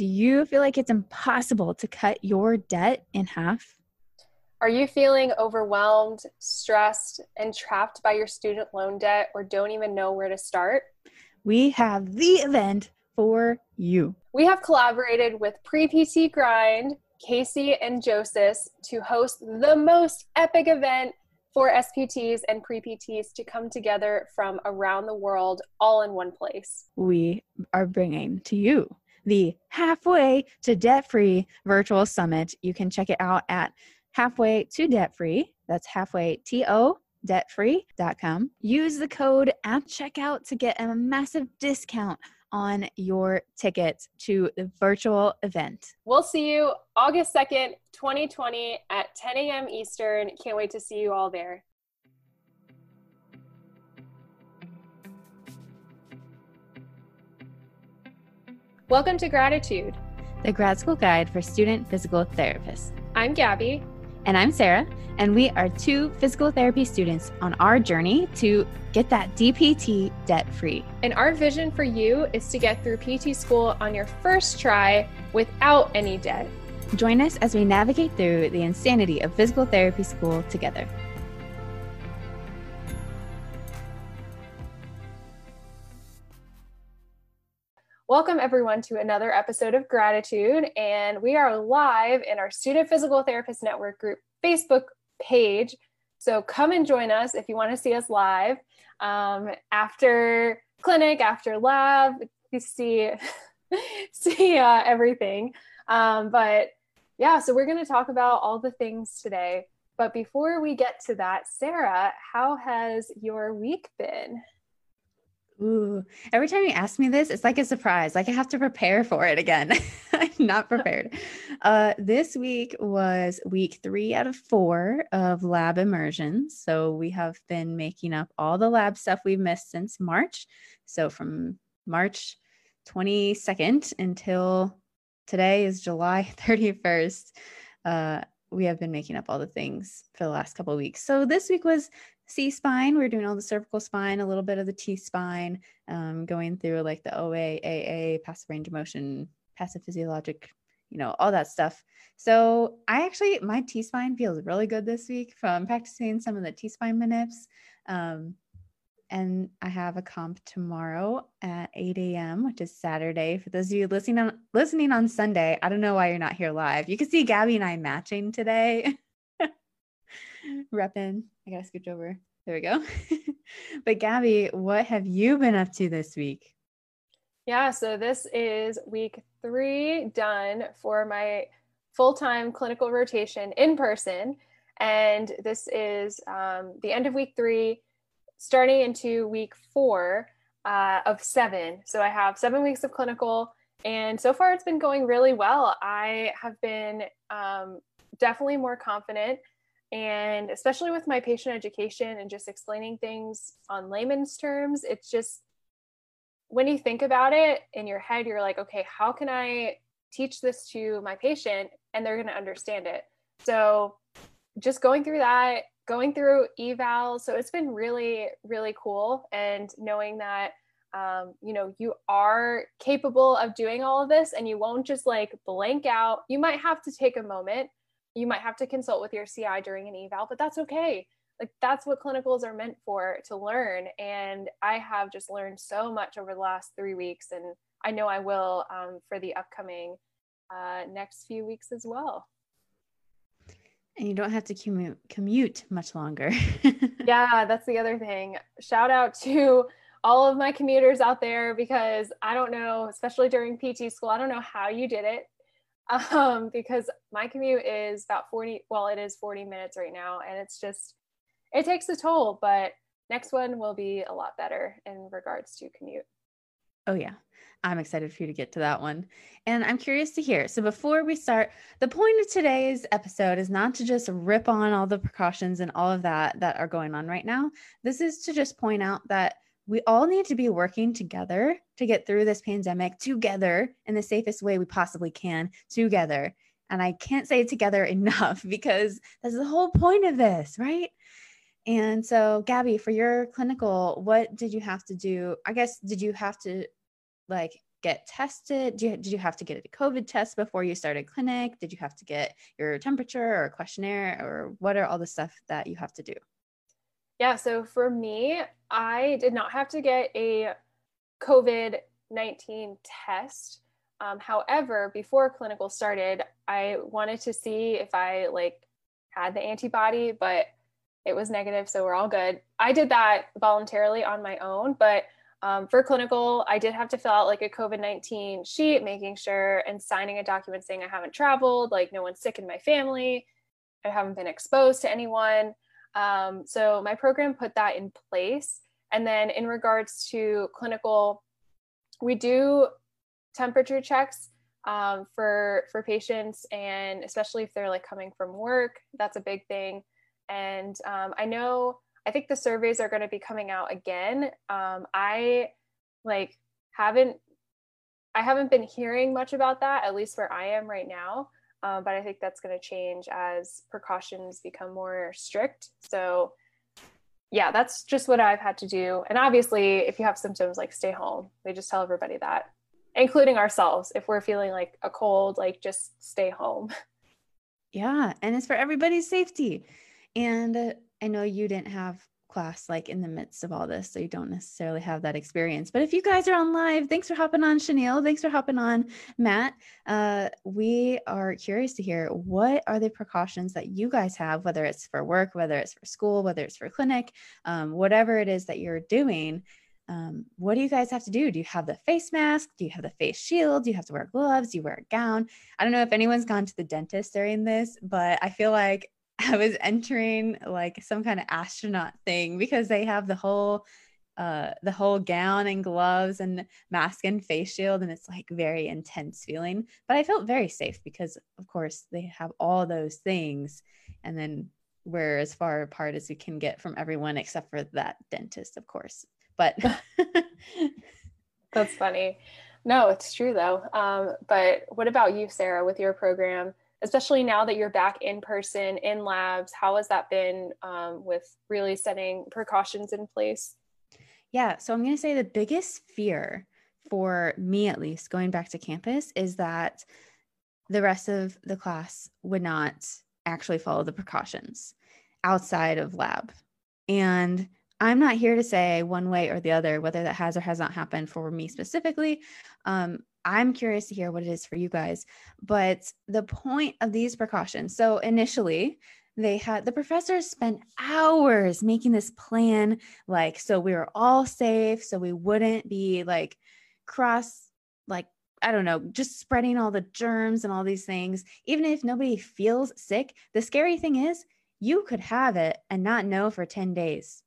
Do you feel like it's impossible to cut your debt in half? Are you feeling overwhelmed, stressed, and trapped by your student loan debt or don't even know where to start? We have the event for you. We have collaborated with Pre PT Grind, Casey, and Joseph to host the most epic event for SPTs and pre PTs to come together from around the world all in one place. We are bringing to you the Halfway to Debt Free Virtual Summit. You can check it out at halfway to debt free. That's halfway to debtfree.com. Use the code at checkout to get a massive discount on your tickets to the virtual event. We'll see you August 2nd, 2020 at 10 a.m. Eastern. Can't wait to see you all there. Welcome to Graditude, the grad school guide for student physical therapists. I'm Gabby. And I'm Sarah, and we are two physical therapy students on our journey to get that DPT debt free. And our vision for you is to get through PT school on your first try without any debt. Join us as we navigate through the insanity of physical therapy school together. Welcome, everyone, to another episode of Graditude. And we are live in our Student Physical Therapist Network group Facebook page. So come and join us if you want to see us live. Um, after clinic, after lab, you see, see uh, everything. Um, but yeah, so we're going to talk about all the things today. But before we get to that, Sarah, how has your week been? Ooh, every time you ask me this, it's like a surprise. Like I have to prepare for it again. I'm not prepared. Uh, this week was week three out of four of lab immersions. So we have been making up all the lab stuff we've missed since March. So from March 22nd until today is July 31st. Uh, we have been making up all the things for the last couple weeks. So this week was C spine. We are doing all the cervical spine, a little bit of the T spine, um, going through like the OA, AA, passive range of motion, passive physiologic, you know, all that stuff. So I actually, my T spine feels really good this week from practicing some of the T spine manips. Um, and I have a comp tomorrow at 8 a.m., which is Saturday. For those of you listening on listening on Sunday, I don't know why you're not here live. You can see Gabby and I matching today. Reppin. I gotta scooch over. There we go. but Gabby, what have you been up to this week? Yeah, so this is week three done for my full time clinical rotation in person. And this is um, the end of week three starting into week four uh, of seven. So I have seven weeks of clinical, and so far it's been going really well. I have been um, definitely more confident, and especially with my patient education and just explaining things on layman's terms, it's just when you think about it in your head, you're like, okay, how can I teach this to my patient? And they're going to understand it? So just going through that going through eval so it's been really really cool. And knowing that um, you know you are capable of doing all of this and you won't just like blank out. You might have to take a moment you might have to consult with your ci during an eval but that's okay like that's what clinicals are meant for to learn and i have just learned so much over the last three weeks and i know i will um, for the upcoming uh, next few weeks as well and you don't have to commute commute much longer. yeah, that's the other thing. Shout out to all of my commuters out there because I don't know, especially during PT school, I don't know how you did it. Um, because my commute is about 40, well, it is 40 minutes right now, and it's just it takes a toll, but next one will be a lot better in regards to commute. Oh yeah. I'm excited for you to get to that one. And I'm curious to hear. So, before we start, the point of today's episode is not to just rip on all the precautions and all of that that are going on right now. This is to just point out that we all need to be working together to get through this pandemic together in the safest way we possibly can together. And I can't say together enough because that's the whole point of this, right? And so, Gabby, for your clinical, what did you have to do? I guess, did you have to like get tested? Did you, did you have to get a COVID test before you started clinic? Did you have to get your temperature or questionnaire or what are all the stuff that you have to do? Yeah, so for me, I did not have to get a COVID 19 test. Um, however, before clinical started, I wanted to see if I like had the antibody, but it was negative, so we're all good. I did that voluntarily on my own, but um, for clinical, I did have to fill out like a COVID 19 sheet, making sure and signing a document saying I haven't traveled, like no one's sick in my family, I haven't been exposed to anyone. Um, so my program put that in place. And then in regards to clinical, we do temperature checks um, for for patients, and especially if they're like coming from work, that's a big thing. And um, I know I think the surveys are going to be coming out again. Um, I like haven't I haven't been hearing much about that, at least where I am right now. Um, but I think that's going to change as precautions become more strict. So, yeah, that's just what I've had to do. And obviously, if you have symptoms, like stay home. We just tell everybody that, including ourselves. If we're feeling like a cold, like just stay home. Yeah. And it's for everybody's safety. And I know you didn't have class like in the midst of all this, so you don't necessarily have that experience. But if you guys are on live, thanks for hopping on, Chanel. Thanks for hopping on, Matt. Uh, we are curious to hear what are the precautions that you guys have, whether it's for work, whether it's for school, whether it's for clinic, um, whatever it is that you're doing. Um, what do you guys have to do? Do you have the face mask? Do you have the face shield? Do you have to wear gloves? Do you wear a gown? I don't know if anyone's gone to the dentist during this, but I feel like I was entering like some kind of astronaut thing because they have the whole uh the whole gown and gloves and mask and face shield and it's like very intense feeling. But I felt very safe because of course they have all those things. And then we're as far apart as we can get from everyone except for that dentist of course. But that's funny. No it's true though. Um, but what about you sarah with your program especially now that you're back in person in labs how has that been um, with really setting precautions in place yeah so i'm going to say the biggest fear for me at least going back to campus is that the rest of the class would not actually follow the precautions outside of lab and I'm not here to say one way or the other whether that has or has not happened for me specifically. Um, I'm curious to hear what it is for you guys. But the point of these precautions so initially, they had the professors spent hours making this plan like so we were all safe so we wouldn't be like cross like I don't know, just spreading all the germs and all these things. Even if nobody feels sick, the scary thing is you could have it and not know for 10 days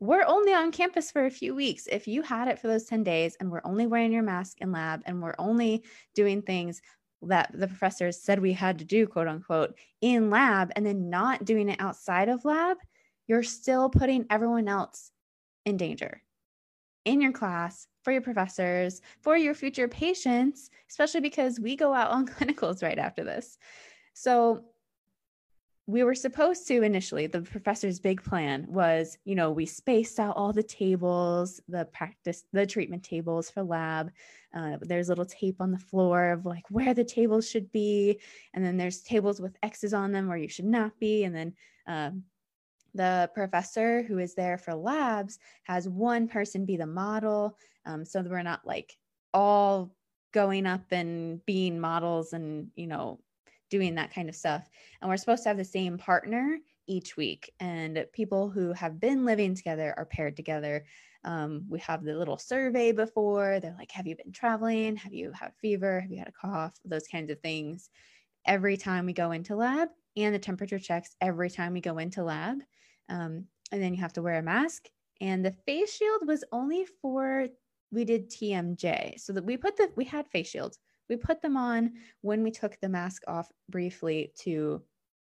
we're only on campus for a few weeks. If you had it for those 10 days and we're only wearing your mask in lab and we're only doing things that the professors said we had to do, quote unquote, in lab and then not doing it outside of lab, you're still putting everyone else in danger in your class, for your professors, for your future patients, especially because we go out on clinicals right after this. So we were supposed to initially the professor's big plan was you know we spaced out all the tables the practice the treatment tables for lab. Uh, there's little tape on the floor of like where the tables should be. And then there's tables with x's on them where you should not be. And then um, the professor who is there for labs has one person be the model. Um, so we're not like all going up and being models and you know doing that kind of stuff. And we're supposed to have the same partner each week. And people who have been living together are paired together. Um, we have the little survey before. They're like, Have you been traveling? Have you had fever? Have you had a cough? Those kinds of things. Every time we go into lab, and the temperature checks every time we go into lab. Um, and then you have to wear a mask. And the face shield was only for we did TMJ. So that we put the we had face shields, we put them on when we took the mask off briefly to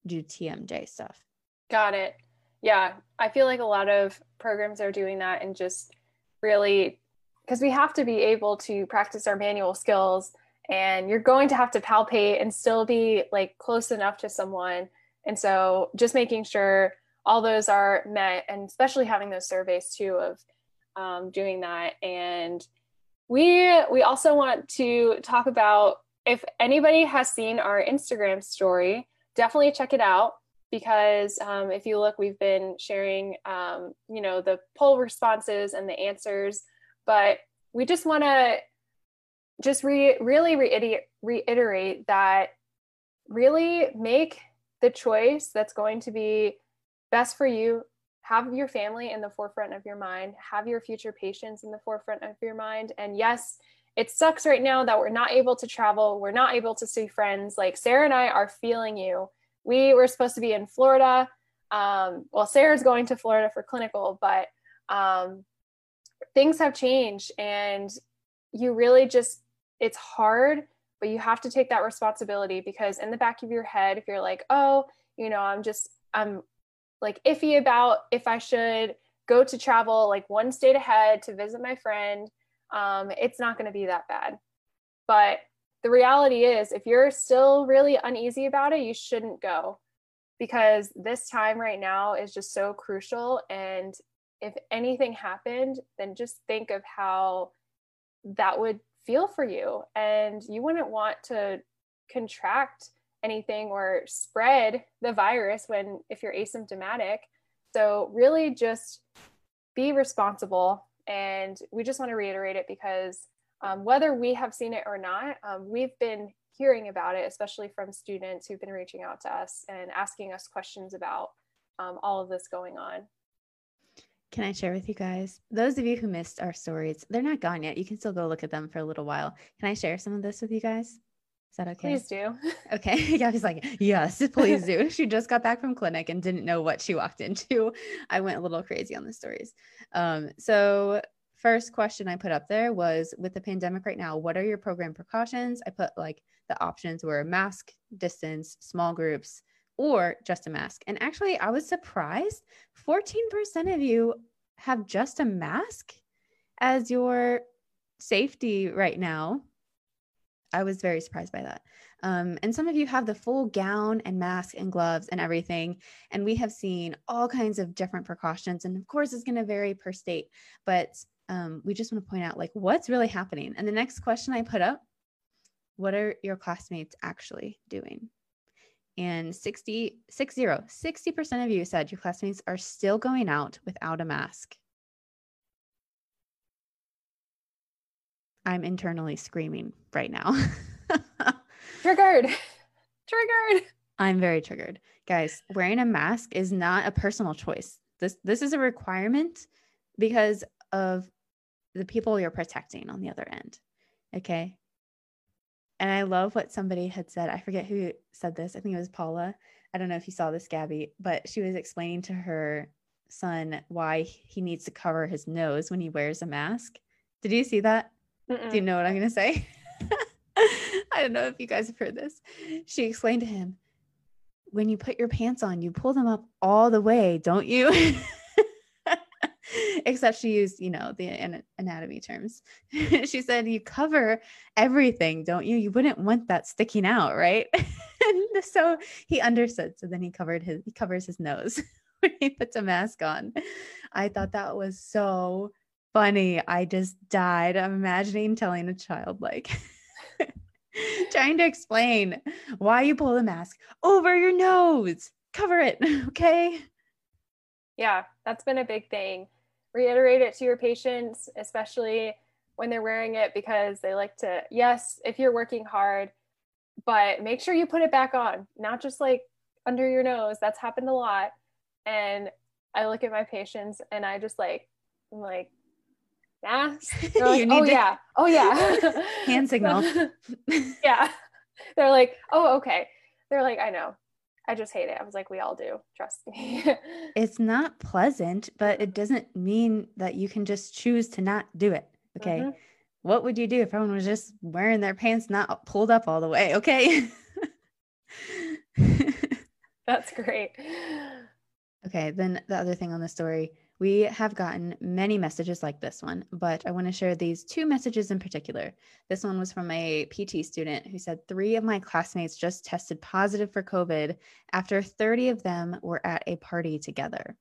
do TMJ stuff. Got it. Yeah, I feel like a lot of programs are doing that and just really because we have to be able to practice our manual skills and you're going to have to palpate and still be like close enough to someone. And so just making sure all those are met and especially having those surveys too of um, doing that and we we also want to talk about if anybody has seen our Instagram story, definitely check it out because um, if you look, we've been sharing, um, you know, the poll responses and the answers, but we just want to just re- really reiterate, reiterate that really make the choice that's going to be best for you have your family in the forefront of your mind have your future patients in the forefront of your mind. And yes it sucks right now that we're not able to travel we're not able to see friends. Like sarah and i are feeling you. We were supposed to be in florida. Um, well sarah's going to florida for clinical but um, things have changed and you really just it's hard but you have to take that responsibility because in the back of your head if you're like oh you know i'm just i'm like iffy about if i should go to travel like one state ahead to visit my friend um, it's not going to be that bad. But the reality is if you're still really uneasy about it you shouldn't go. Because this time right now is just so crucial and if anything happened then just think of how that would feel for you. And you wouldn't want to contract anything or spread the virus when if you're asymptomatic so really just be responsible and we just want to reiterate it because um, whether we have seen it or not um, we've been hearing about it especially from students who've been reaching out to us and asking us questions about um, all of this going on can I share with you guys? Those of you who missed our stories, they're not gone yet. You can still go look at them for a little while. Can I share some of this with you guys? Is that okay? Please do. Okay. Yeah, he's like, yes, please do. she just got back from clinic and didn't know what she walked into. I went a little crazy on the stories. Um, so first question I put up there was with the pandemic right now, what are your program precautions? I put like the options were mask, distance, small groups, or just a mask. And actually, I was surprised 14% of you have just a mask as your safety right now. I was very surprised by that. Um, and some of you have the full gown and mask and gloves and everything. And we have seen all kinds of different precautions. And of course, it's going to vary per state, but um, we just want to point out like what's really happening. And the next question I put up what are your classmates actually doing? and 60, 60, 60% of you said your classmates are still going out without a mask. I'm internally screaming right now. triggered. Triggered. I'm very triggered. Guys, wearing a mask is not a personal choice. This this is a requirement because of the people you're protecting on the other end. Okay? And I love what somebody had said. I forget who said this. I think it was Paula. I don't know if you saw this, Gabby, but she was explaining to her son why he needs to cover his nose when he wears a mask. Did you see that? Mm-mm. Do you know what I'm going to say? I don't know if you guys have heard this. She explained to him, when you put your pants on, you pull them up all the way, don't you? except she used, you know, the anatomy terms. she said, You cover everything, don't you? You wouldn't want that sticking out, right? and so he understood. So then he covered his he covers his nose when he puts a mask on. I thought that was so funny. I just died. I'm imagining telling a child like trying to explain why you pull the mask over your nose. Cover it, okay? Yeah, that's been a big thing reiterate it to your patients, especially when they're wearing it because they like to, yes, if you're working hard, but make sure you put it back on, not just like under your nose. That's happened a lot. And I look at my patients and I just like, I'm like, mask. Like, oh, to- yeah. Oh, yeah. Hand signal. yeah. They're like, oh, okay. They're like, I know. I just hate it. I was like, we all do. Trust me. it's not pleasant, but it doesn't mean that you can just choose to not do it. Okay. Mm-hmm. What would you do if everyone was just wearing their pants not pulled up all the way? Okay. That's great. Okay. Then the other thing on the story we have gotten many messages like this one, but I want to share these two messages in particular. This one was from a PT student who said three of my classmates just tested positive for COVID after 30 of them were at a party together.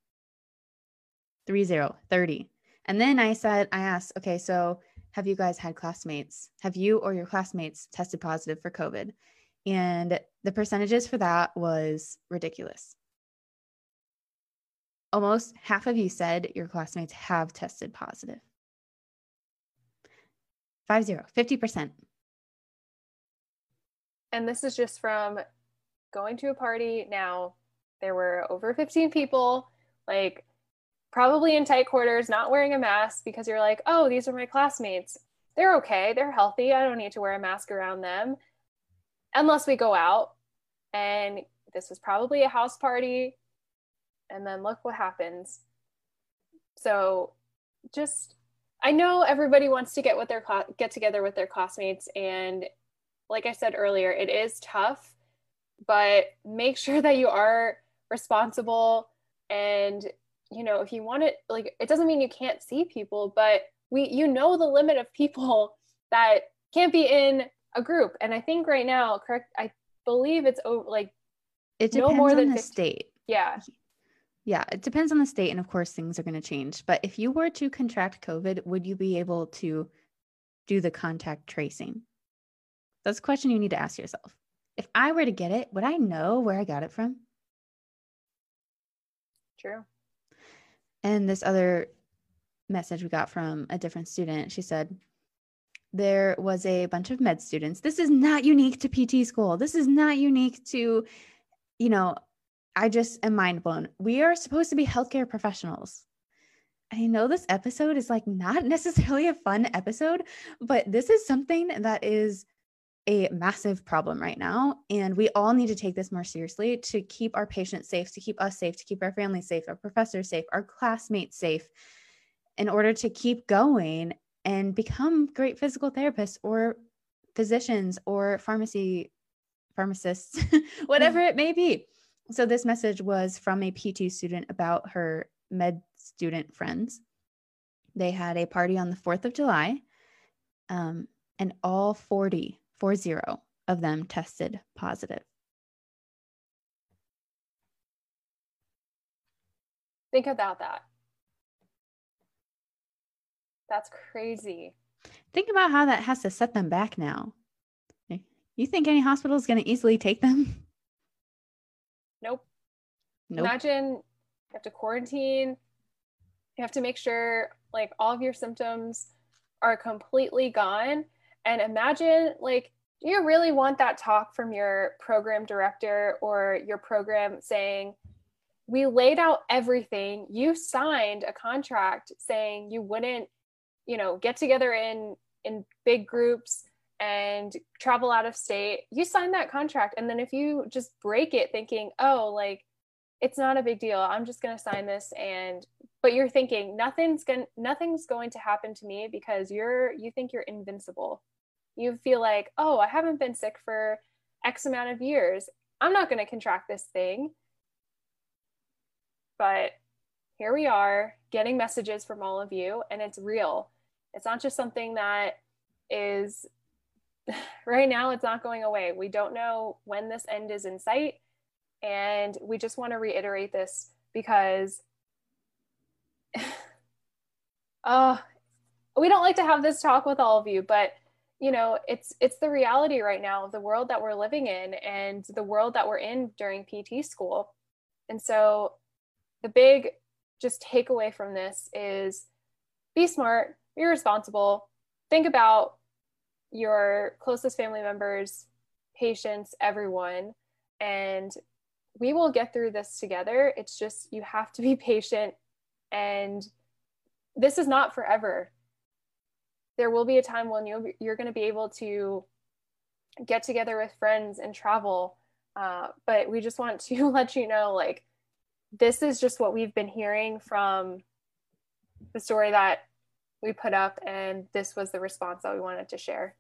Three zero, 30. And then I said, I asked, okay, so have you guys had classmates? Have you or your classmates tested positive for COVID? And the percentages for that was ridiculous. Almost half of you said your classmates have tested positive. 50, 50%. And this is just from going to a party now. There were over 15 people, like probably in tight quarters, not wearing a mask because you're like, oh, these are my classmates. They're okay. They're healthy. I don't need to wear a mask around them unless we go out. And this was probably a house party. And then look what happens. So just, I know everybody wants to get with their get together with their classmates, and like I said earlier, it is tough, but make sure that you are responsible and you know if you want it like it doesn't mean you can't see people but we you know the limit of people that can't be in a group and i think right now correct i believe it's over like it depends no more than the 50. state yeah yeah it depends on the state and of course things are going to change but if you were to contract covid would you be able to do the contact tracing that's a question you need to ask yourself if i were to get it would i know where i got it from true and this other message we got from a different student, she said, there was a bunch of med students. This is not unique to PT school. This is not unique to, you know, I just am mind blown. We are supposed to be healthcare professionals. I know this episode is like not necessarily a fun episode, but this is something that is a massive problem right now. And we all need to take this more seriously to keep our patients safe, to keep us safe, to keep our families safe, our professors safe, our classmates safe, in order to keep going and become great physical therapists or physicians or pharmacy pharmacists, whatever mm-hmm. it may be. So this message was from a PT student about her med student friends. They had a party on the 4th of July. Um, and all 40 four zero of them tested positive. Think about that. That's crazy. Think about how that has to set them back now. You think any hospital is going to easily take them? Nope. nope. Imagine you have to quarantine. You have to make sure like all of your symptoms are completely gone and imagine, like, do you really want that talk from your program director or your program saying, we laid out everything. You signed a contract saying you wouldn't, you know, get together in in big groups and travel out of state. You sign that contract and then if you just break it thinking, "Oh, like it's not a big deal. I'm just going to sign this and but you're thinking nothing's going nothing's going to happen to me because you're you think you're invincible you feel like, oh, I haven't been sick for X amount of years. I'm not going to contract this thing. But here we are getting messages from all of you, and it's real. It's not just something that is right now, it's not going away. We don't know when this end is in sight. And we just want to reiterate this because uh, we don't like to have this talk with all of you, but you know it's it's the reality right now of the world that we're living in and the world that we're in during pt school and so the big just takeaway from this is be smart be responsible think about your closest family members patients everyone and we will get through this together. It's just you have to be patient and this is not forever. There will be a time when you you're going to be able to get together with friends and travel uh, but we just want to let you know like this is just what we've been hearing from the story that we put up and this was the response that we wanted to share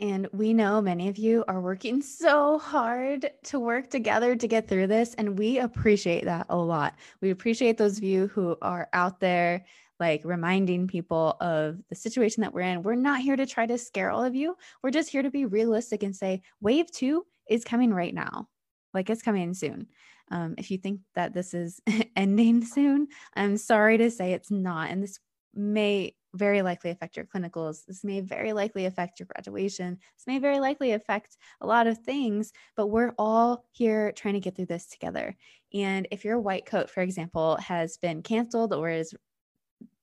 and we know many of you are working so hard to work together to get through this. And we appreciate that a lot. We appreciate those of you who are out there like reminding people of the situation that we're in. We're not here to try to scare all of you. We're just here to be realistic and say wave two is coming right now. Like it's coming soon. Um, if you think that this is ending soon, I'm sorry to say it's not. And this may very likely affect your clinicals. This may very likely affect your graduation. This may very likely affect a lot of things, but we're all here trying to get through this together. And if your white coat, for example, has been canceled or is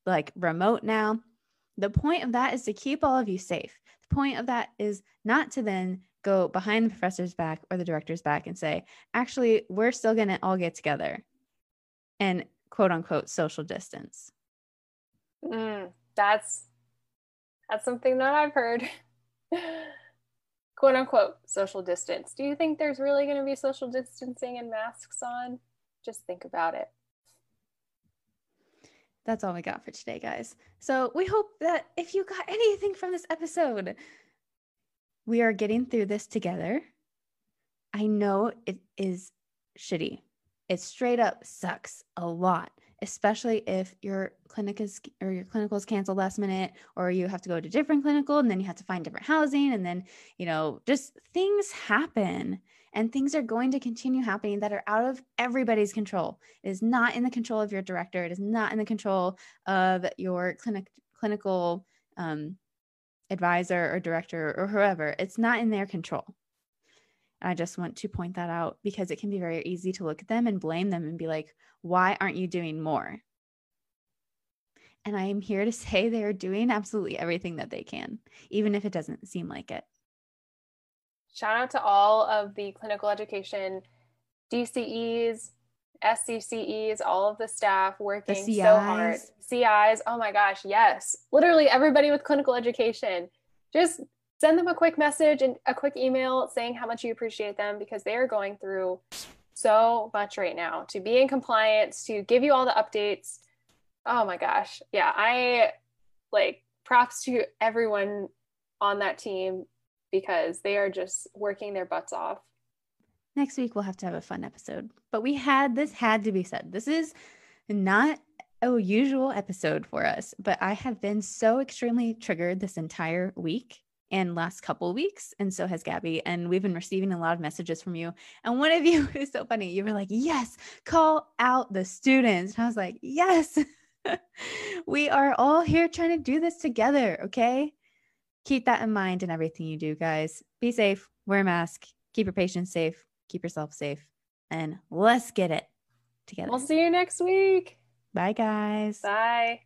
like remote now, the point of that is to keep all of you safe. The point of that is not to then go behind the professor's back or the director's back and say, actually, we're still going to all get together and quote unquote social distance. Mm, that's that's something that I've heard. quote unquote social distance. Do you think there's really going to be social distancing and masks on? Just think about it. That's all we got for today, guys. So we hope that if you got anything from this episode, we are getting through this together. I know it is shitty. It straight up sucks a lot especially if your clinic is or your clinical is canceled last minute or you have to go to different clinical and then you have to find different housing and then you know just things happen and things are going to continue happening that are out of everybody's control. It is not in the control of your director. It is not in the control of your clinic clinical um, advisor or director or whoever. It's not in their control I just want to point that out because it can be very easy to look at them and blame them and be like, why aren't you doing more? And I am here to say they are doing absolutely everything that they can, even if it doesn't seem like it. Shout out to all of the clinical education DCEs, SCCEs, all of the staff working the so hard. CIs, oh my gosh, yes. Literally everybody with clinical education. Just send them a quick message and a quick email saying how much you appreciate them because they are going through so much right now to be in compliance, to give you all the updates. Oh my gosh. Yeah, I like props to everyone on that team because they are just working their butts off. Next week we'll have to have a fun episode. But we had this had to be said. This is not a usual episode for us, but I have been so extremely triggered this entire week and last couple weeks and so has gabby and we've been receiving a lot of messages from you and one of you is so funny you were like yes call out the students and i was like yes we are all here trying to do this together okay? Keep that in mind in everything you do guys. Be safe wear a mask keep your patients safe keep yourself safe and let's get it together. we'll see you next week. Bye guys. Bye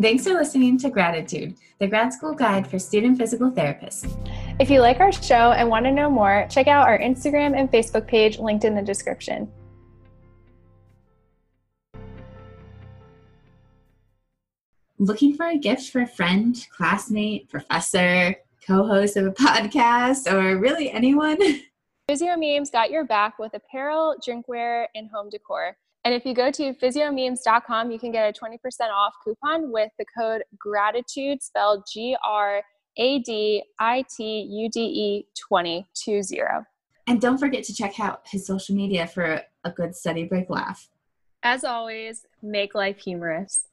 Thanks for listening to Graditude, the grad school guide for student physical therapists. If you like our show and want to know more, check out our Instagram and Facebook page linked in the description. Looking for a gift for a friend, classmate, professor, co host of a podcast, or really anyone? Physio Memes got your back with apparel, drinkware, and home decor. And if you go to physiomemes.com, you can get a 20% off coupon with the code graditude spelled G R A D I T U D E 2020. And don't forget to check out his social media for a good study break laugh. As always, make life humorous.